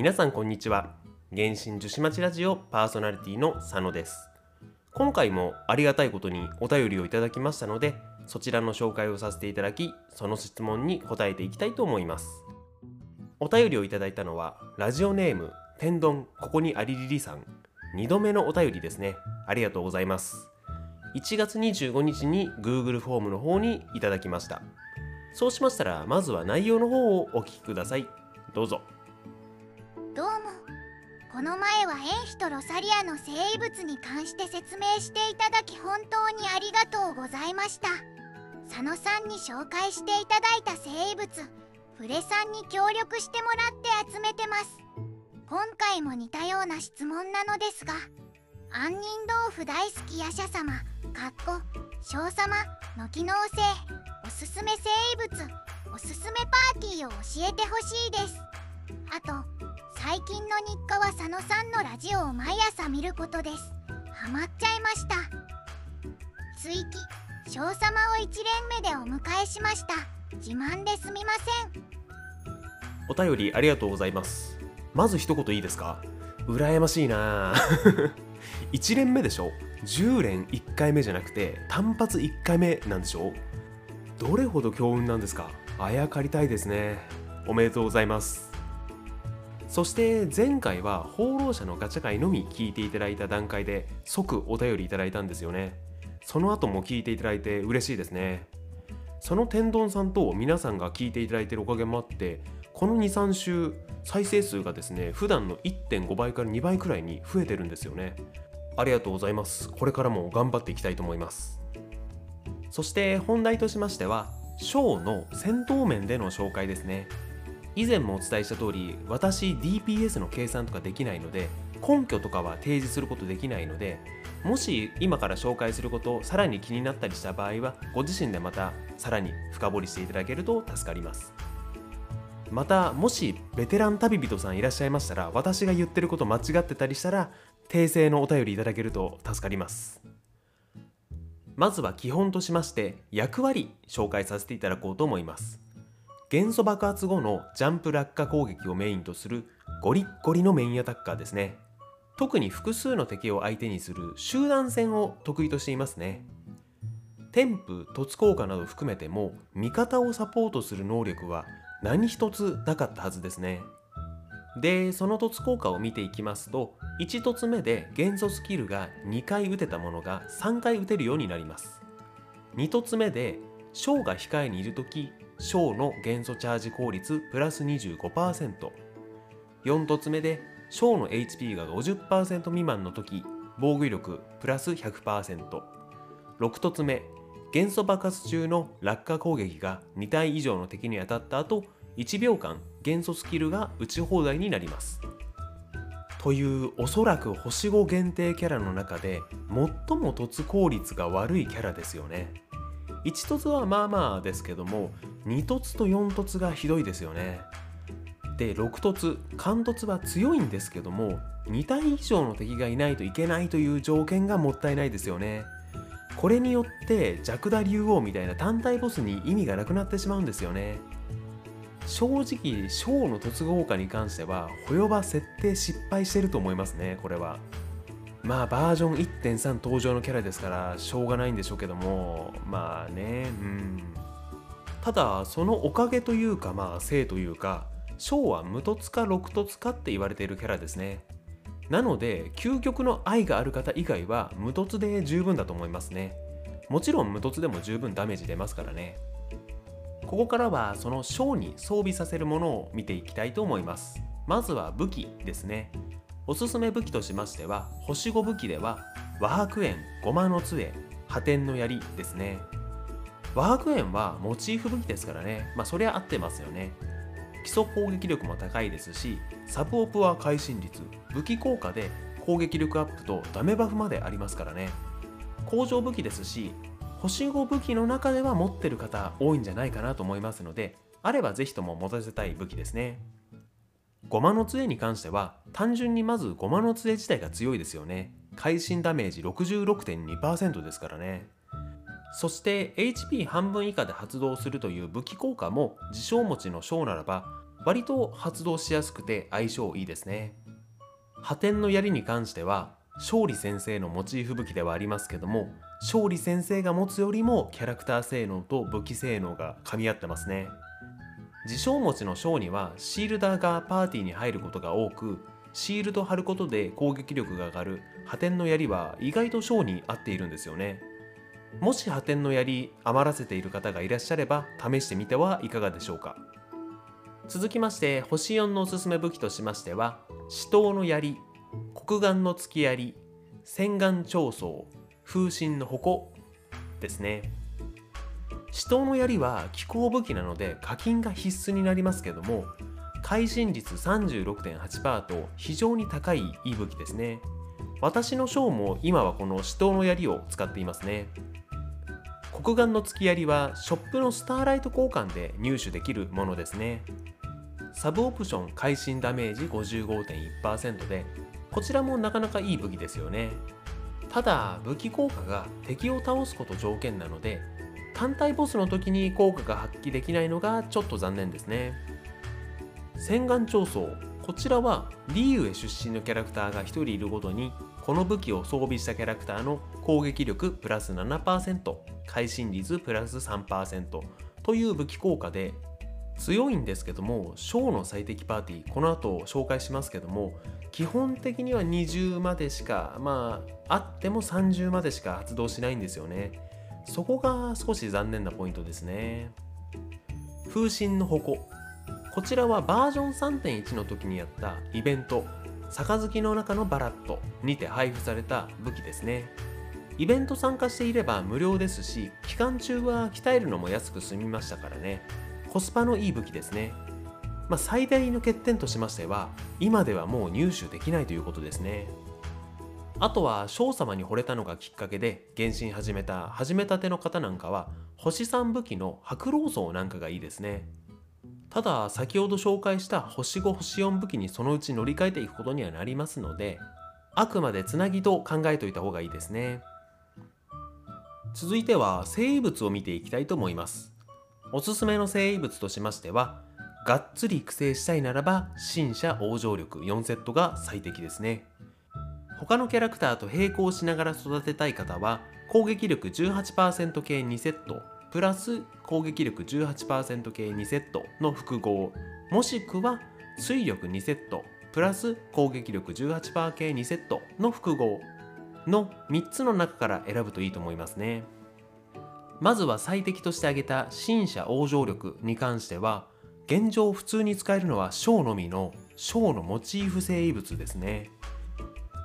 皆さんこんにちは。原神樹脂町ラジオパーソナリティの佐野です。今回もありがたいことにお便りをいただきましたのでそちらの紹介をさせていただきその質問に答えていきたいと思います。お便りをいただいたのはラジオネーム天丼ここにありりりさん。2度目のお便りですね。ありがとうございます。1月25日に Google フォームの方にいただきました。そうしましたらまずは内容の方をお聞きください。どうぞ。この前はエンヒとロサリアの生物に関して説明していただき本当にありがとうございました。佐野さんに紹介していただいた生物フレさんに協力してもらって集めてます。今回も似たような質問なのですが杏仁豆腐大好きヤシャ様かっこ小様の機能性おすすめ生物おすすめパーティーを教えてほしいです。あと最近の日課は佐野さんのラジオを毎朝見ることです。ハマっちゃいました。追記小様を1連目でお迎えしました。自慢ですみません。お便りありがとうございます。まず一言いいですか？羨ましいな。1連目でしょ？10連1回目じゃなくて単発1回目なんでしょ？どれほど強運なんですか？あやかりたいですね。おめでとうございます。そして前回は放浪者のガチャ会のみ聞いていただいた段階で即お便りいただいたんですよね。その後も聞いていただいて嬉しいですね。その天丼さんと皆さんが聞いていただいているおかげもあってこの23週再生数がですね普段の1.5倍から2倍くらいに増えてるんですよね。ありがとうございます。これからも頑張っていきたいと思います。そして本題としましてはショーの戦闘面での紹介ですね。以前もお伝えした通り私 DPS の計算とかできないので根拠とかは提示することできないのでもし今から紹介することをさらに気になったりした場合はご自身でまたさらに深掘りしていただけると助かります。またもしベテラン旅人さんいらっしゃいましたら私が言ってること間違ってたりしたら訂正のお便りいただけると助かります。まずは基本としまして役割紹介させていただこうと思います。元素爆発後のジャンプ落下攻撃をメインとするゴリッゴリのメインアタッカーですね。特に複数の敵を相手にする集団戦を得意としていますね。添付突効果など含めても味方をサポートする能力は何一つなかったはずですね。でその突効果を見ていきますと1突目で元素スキルが2回打てたものが3回打てるようになります。2突目で小が控えにいる時小の元素チャージ効率プラス 25%4 突目で小の HP が50%未満の時防御力プラス 100%6 突目元素爆発中の落下攻撃が2体以上の敵に当たった後1秒間元素スキルが打ち放題になります。というおそらく星5限定キャラの中で最も突効率が悪いキャラですよね。1突はまあまあですけども2突と4突がひどいですよね。で6突貫突は強いんですけども2体以上の敵がいないといけないという条件がもったいないですよね。これによってジャクダ竜王みたいな単体ボスに意味がなくなってしまうんですよね。正直小の突合化に関してはホヨバ設定失敗してると思いますねこれは。まあバージョン1.3登場のキャラですからしょうがないんでしょうけどもまあねうん。ただそのおかげというかまあせいというか小は無突か6突かって言われているキャラですね。なので究極の愛がある方以外は無突で十分だと思いますね。もちろん無突でも十分ダメージ出ますからね。ここからはその章に装備させるものを見ていきたいと思います。まずは武器ですね。おすすめ武器としましては星5武器では和白円ごまの杖破天の槍ですね。和白円はモチーフ武器ですからね。まあそりゃ合ってますよね。基礎攻撃力も高いですしサブオプは会心率武器効果で攻撃力アップとダメバフまでありますからね。工場武器ですし星5武器の中では持ってる方多いんじゃないかなと思いますのであればぜひとも持たせたい武器ですね。ゴマの杖に関しては単純にまずゴマの杖自体が強いですよね。会心ダメージ66.2%ですからね。そして HP 半分以下で発動するという武器効果も自称持ちの章ならば割と発動しやすくて相性いいですね。破天の槍に関しては勝利先生のモチーフ武器ではありますけども勝利先生が持つよりもキャラクター性能と武器性能が噛み合ってますね。自称持ちの将にはシールダーがパーティーに入ることが多くシールド貼ることで攻撃力が上がる。破天の槍は意外と将に合っているんですよね。もし破天の槍余らせている方がいらっしゃれば試してみてはいかがでしょうか。続きまして星4のおすすめ武器としましては死闘の槍黒岩の突き槍洗顔長宗風神の矛ですね。死闘の槍は気候武器なので課金が必須になりますけども会心率36.8%と非常に高いいい武器ですね。私の章も今はこの死闘の槍を使っていますね。黒岩の突き槍はショップのスターライト交換で入手できるものですね。サブオプション会心ダメージ55.1%でこちらもなかなかいい武器ですよね。ただ武器効果が敵を倒すこと条件なので単体ボスの時に効果が発揮できないのがちょっと残念ですね。洗顔長宗こちらはリーウェ出身のキャラクターが1人いるごとにこの武器を装備したキャラクターの攻撃力プラス7%会心率プラス3%という武器効果で強いんですけども小の最適パーティーこの後紹介しますけども基本的には20までしかまああっても30までしか発動しないんですよね。そこが少し残念なポイントですね。風神の矛。こちらはバージョン3.1の時にやったイベント。杯の中のバラットにて配布された武器ですね。イベント参加していれば無料ですし期間中は鍛えるのも安く済みましたからね。コスパのいい武器ですね。まあ、最大の欠点としましては、今ではもう入手できないということですね。あとは、翔様に惚れたのがきっかけで、原神始めた始めたての方なんかは、星3武器の白老層なんかがいいですね。ただ、先ほど紹介した星5、星4武器にそのうち乗り換えていくことにはなりますので、あくまでつなぎと考えておいた方がいいですね。続いては生物を見ていきたいと思います。おすすめの生物としましては、がっつり育成したいならば、新車往生力4セットが最適ですね。他のキャラクターと並行しながら育てたい方は、攻撃力18%系2セット、プラス攻撃力18%系2セットの複合、もしくは水力2セット、プラス攻撃力18%系2セットの複合。の3つの中から選ぶといいと思いますね。まずは最適として挙げた新車往生力に関しては現状普通に使えるのは小のみの小のモチーフ生物ですね。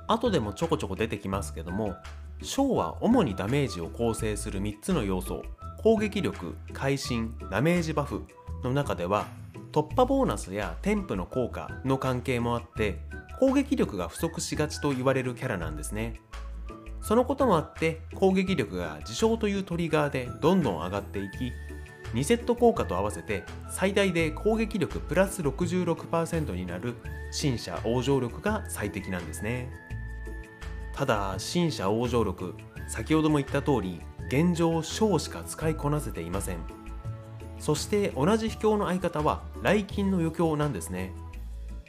後でもちょこちょこ出てきますけども小は主にダメージを構成する3つの要素攻撃力会心ダメージバフの中では突破ボーナスや添付の効果の関係もあって攻撃力が不足しがちと言われるキャラなんですね。そのこともあって攻撃力が自傷というトリガーでどんどん上がっていき2セット効果と合わせて最大で攻撃力プラス66%になる新車往生力が最適なんですね。ただ新車往生力先ほども言った通り現状小しか使いこなせていません。そして同じ秘境の相方は雷金の余興なんですね。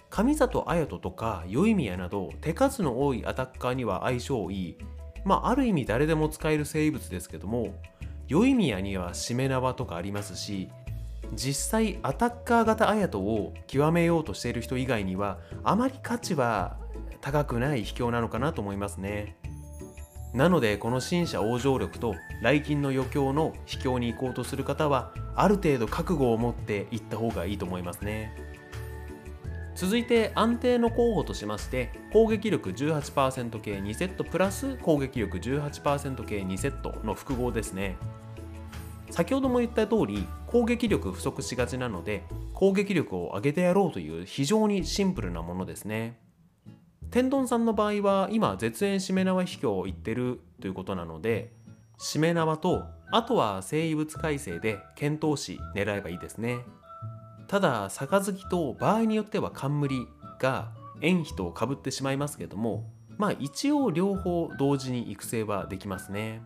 上里綾人とか宵宮など手数の多いアタッカーには相性いい。まあ、ある意味誰でも使える生物ですけども宵宮にはしめ縄とかありますし実際アタッカー型綾人を極めようとしている人以外にはあまり価値は高くない秘境なのかなと思いますね。なのでこの新車往生力と来金の余興の秘境に行こうとする方はある程度覚悟を持って行った方がいいと思いますね。続いて安定の候補としまして攻撃力18%系2セットプラス攻撃力18%系2セットの複合ですね。先ほども言った通り攻撃力不足しがちなので攻撃力を上げてやろうという非常にシンプルなものですね。天丼さんの場合は今絶縁しめ縄秘境を言ってるということなのでしめ縄とあとは生物改正で検討し狙えばいいですね。ただ杯と場合によっては冠が縁比とかぶってしまいますけどもまあ一応両方同時に育成はできますね。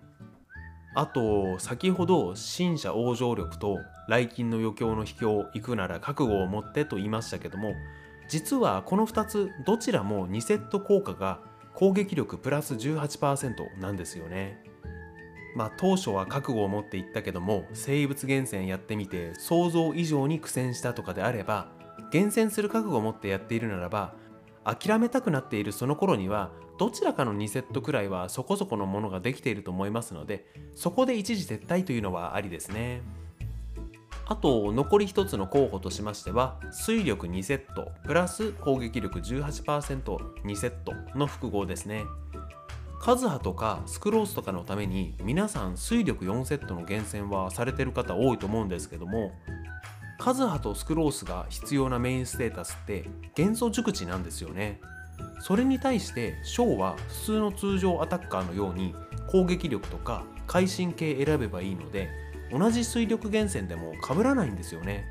あと先ほど新車往生力と来金の余興の秘境行くなら覚悟を持ってと言いましたけども実はこの2つどちらも2セット効果が攻撃力プラス18%なんですよね。まあ当初は覚悟を持って言ったけども生物厳選やってみて想像以上に苦戦したとかであれば厳選する覚悟を持ってやっているならば諦めたくなっているその頃にはどちらかの2セットくらいはそこそこのものができていると思いますのでそこで一時撤退というのはありですねあと残り1つの候補としましては水力2セットプラス攻撃力 18%2 セットの複合ですね。カズハとかスクロースとかのために皆さん水力4セットの厳選はされてる方多いと思うんですけどもカズハとスクロースが必要なメインステータスって元素熟知なんですよね。それに対してショーは普通の通常アタッカーのように攻撃力とか会心系選べばいいので同じ水力源泉でも被らないんですよね。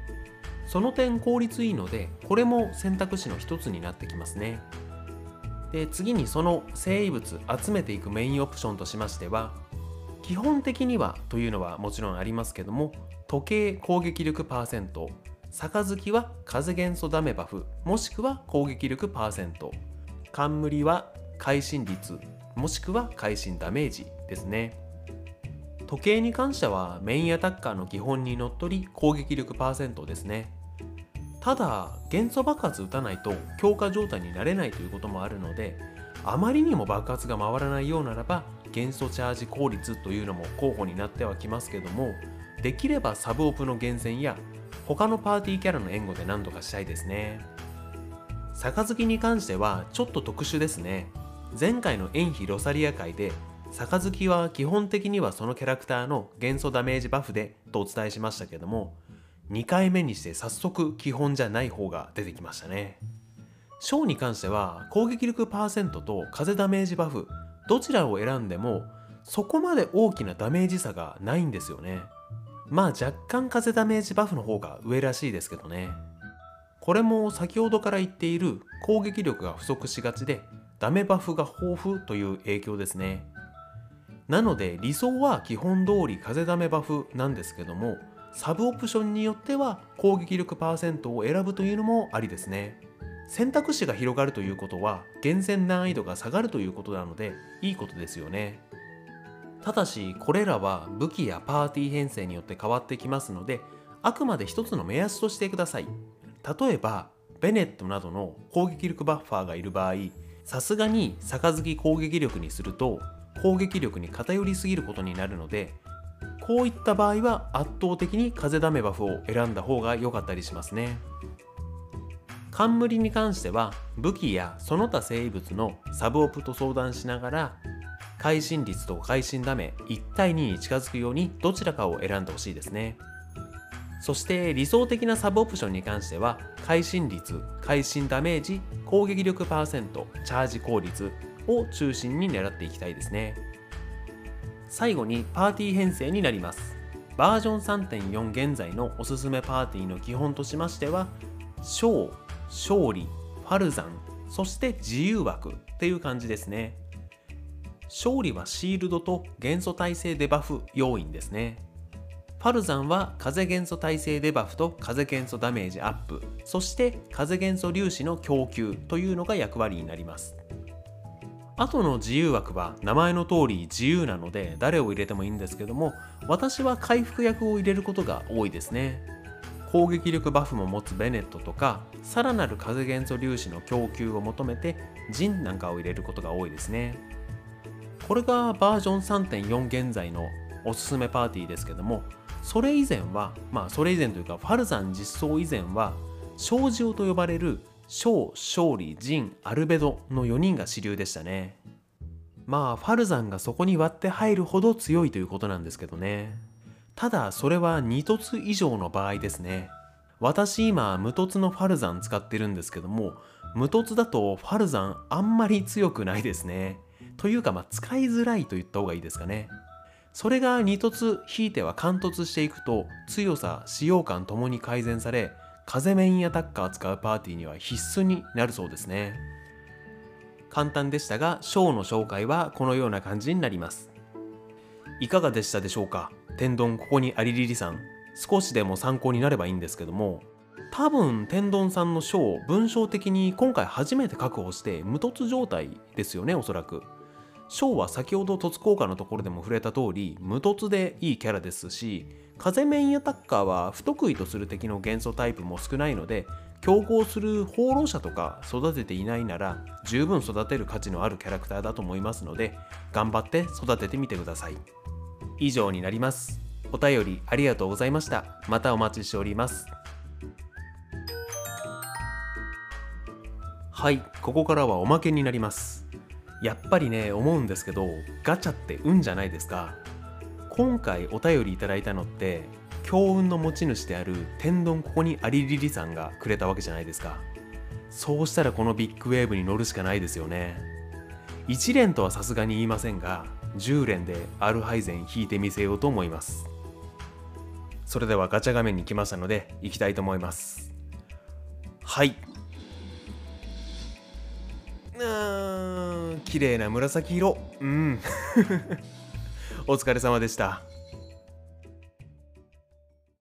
その点効率いいのでこれも選択肢の一つになってきますね。で次にその生物集めていくメインオプションとしましては基本的にはというのはもちろんありますけども時計攻撃力パーセント杯は風元素ダメバフもしくは攻撃力パーセント冠は会心率もしくは会心ダメージですね。時計に関してはメインアタッカーの基本にのっとり攻撃力パーセントですね。ただ元素爆発打たないと強化状態になれないということもあるのであまりにも爆発が回らないようならば元素チャージ効率というのも候補になってはきますけどもできればサブオプの厳選や他のパーティーキャラの援護で何とかしたいですね。杯に関してはちょっと特殊ですね。前回の縁日ロサリア会で杯。は基本的にはそのキャラクターの元素ダメージバフでとお伝えしましたけども2回目にして早速基本じゃない方が出てきましたねショーに関しては攻撃力パーセントと風ダメージバフどちらを選んでもそこまで大きなダメージ差がないんですよねまあ若干風ダメージバフの方が上らしいですけどねこれも先ほどから言っている攻撃力が不足しがちでダメバフが豊富という影響ですねなので理想は基本通り風ダメバフなんですけどもサブオプションによっては攻撃力パーセントを選ぶというのもありですね。選択肢が広がるということは厳選難易度が下がるということなのでいいことですよね。ただしこれらは武器やパーティー編成によって変わってきますのであくまで一つの目安としてください。例えばベネットなどの攻撃力バッファーがいる場合さすがに杯攻撃力にすると攻撃力に偏りすぎることになるのでこういった場合は圧倒的に風ダメバフを選んだ方が良かったりしますね。冠に関しては武器やその他生物のサブオプと相談しながら会心率と会心ダメ1対2に近づくようにどちらかを選んでほしいですね。そして理想的なサブオプションに関しては会心率会心ダメージ攻撃力パーセントチャージ効率を中心に狙っていきたいですね。最後にパーティー編成になります。バージョン3.4現在のおすすめパーティーの基本としましては小勝利ファルザンそして自由枠っていう感じですね。勝利はシールドと元素耐性デバフ要因ですね。ファルザンは風元素耐性デバフと風元素ダメージアップそして風元素粒子の供給というのが役割になります。後の自由枠は名前の通り自由なので誰を入れてもいいんですけども私は回復役を入れることが多いですね。攻撃力バフも持つベネットとかさらなる風元素粒子の供給を求めてジンなんかを入れることが多いですね。これがバージョン3.4現在のおすすめパーティーですけどもそれ以前はまあそれ以前というかファルザン実装以前は小塩と呼ばれる小、勝利、ジン、アルベドの4人が主流でしたね。まあ、ファルザンがそこに割って入るほど強いということなんですけどね。ただ、それは2凸以上の場合ですね。私今、無凸のファルザン使ってるんですけども、無凸だとファルザンあんまり強くないですね。というか、まあ、使いづらいと言った方がいいですかね。それが2凸、ひいては貫突していくと、強さ、使用感ともに改善され、風メインアタッカー使うパーティーには必須になるそうですね。簡単でしたがショーの紹介はこのような感じになります。いかがでしたでしょうか？天丼ここにありりりさん。少しでも参考になればいいんですけども。多分天丼さんの書を文章的に今回初めて確保して無凸状態ですよねおそらく。章は先ほど凸効果のところでも触れた通り無凸でいいキャラですし風メインアタッカーは不得意とする敵の元素タイプも少ないので競合する放浪者とか育てていないなら十分育てる価値のあるキャラクターだと思いますので頑張って育ててみてください。以上になります。お便りありがとうございました。またお待ちしております。はいここからはおまけになります。やっぱりね思うんですけどガチャって運じゃないですか。今回お便りいただいたのって強運の持ち主である天丼ここにありりりさんがくれたわけじゃないですか。そうしたらこのビッグウェーブに乗るしかないですよね。1連とはさすがに言いませんが10連でアルハイゼン引いてみせようと思います。それではガチャ画面に来ましたので行きたいと思います。はい。うん。綺麗な紫色。うん。お疲れ様でした。